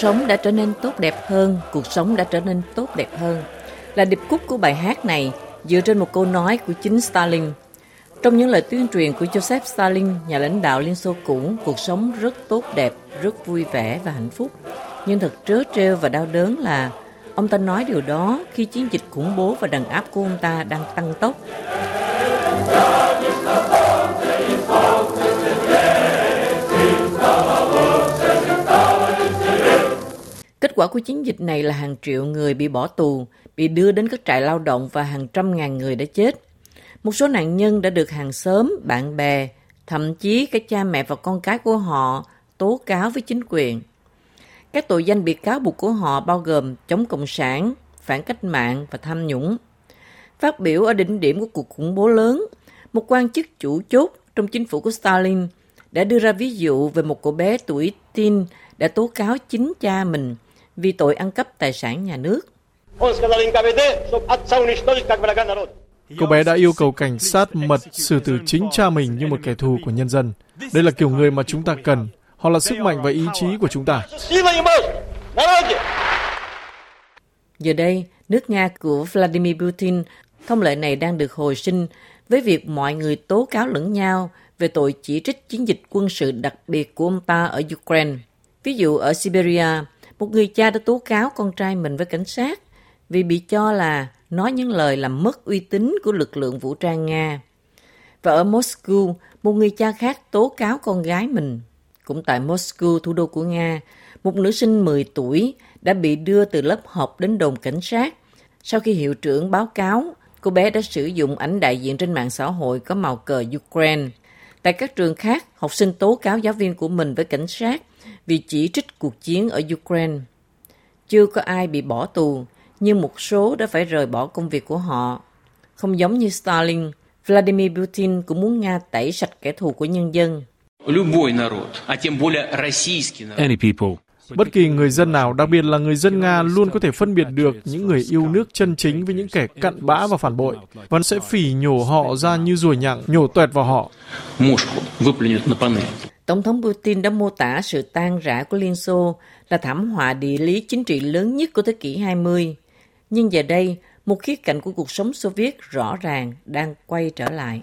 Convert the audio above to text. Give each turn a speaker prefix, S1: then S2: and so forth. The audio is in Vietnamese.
S1: Sống đã trở nên tốt đẹp hơn, cuộc sống đã trở nên tốt đẹp hơn là điệp khúc của bài hát này dựa trên một câu nói của chính Stalin. Trong những lời tuyên truyền của Joseph Stalin, nhà lãnh đạo Liên Xô cũ, cuộc sống rất tốt đẹp, rất vui vẻ và hạnh phúc. Nhưng thật trớ trêu và đau đớn là ông ta nói điều đó khi chiến dịch khủng bố và đàn áp của ông ta đang tăng tốc. Kết quả của chiến dịch này là hàng triệu người bị bỏ tù, bị đưa đến các trại lao động và hàng trăm ngàn người đã chết. Một số nạn nhân đã được hàng xóm, bạn bè, thậm chí các cha mẹ và con cái của họ tố cáo với chính quyền. Các tội danh bị cáo buộc của họ bao gồm chống cộng sản, phản cách mạng và tham nhũng. Phát biểu ở đỉnh điểm của cuộc khủng bố lớn, một quan chức chủ chốt trong chính phủ của Stalin đã đưa ra ví dụ về một cậu bé tuổi teen đã tố cáo chính cha mình vì tội ăn cắp tài sản nhà nước.
S2: Cậu bé đã yêu cầu cảnh sát mật xử tử chính cha mình như một kẻ thù của nhân dân. Đây là kiểu người mà chúng ta cần. Họ là sức mạnh và ý chí của chúng ta.
S1: Giờ đây, nước Nga của Vladimir Putin, thông lệ này đang được hồi sinh với việc mọi người tố cáo lẫn nhau về tội chỉ trích chiến dịch quân sự đặc biệt của ông ta ở Ukraine. Ví dụ ở Siberia, một người cha đã tố cáo con trai mình với cảnh sát vì bị cho là nói những lời làm mất uy tín của lực lượng vũ trang Nga. Và ở Moscow, một người cha khác tố cáo con gái mình. Cũng tại Moscow, thủ đô của Nga, một nữ sinh 10 tuổi đã bị đưa từ lớp học đến đồn cảnh sát. Sau khi hiệu trưởng báo cáo, cô bé đã sử dụng ảnh đại diện trên mạng xã hội có màu cờ Ukraine. Tại các trường khác, học sinh tố cáo giáo viên của mình với cảnh sát vì chỉ trích cuộc chiến ở Ukraine. Chưa có ai bị bỏ tù, nhưng một số đã phải rời bỏ công việc của họ. Không giống như Stalin, Vladimir Putin cũng muốn Nga tẩy sạch kẻ thù của nhân dân.
S3: Any people
S2: Bất kỳ người dân nào, đặc biệt là người dân Nga, luôn có thể phân biệt được những người yêu nước chân chính với những kẻ cặn bã và phản bội, Vẫn sẽ phỉ nhổ họ ra như ruồi nhặng, nhổ tuẹt vào họ.
S1: Tổng thống Putin đã mô tả sự tan rã của Liên Xô là thảm họa địa lý chính trị lớn nhất của thế kỷ 20. Nhưng giờ đây, một khía cạnh của cuộc sống Xô Viết rõ ràng đang quay trở lại.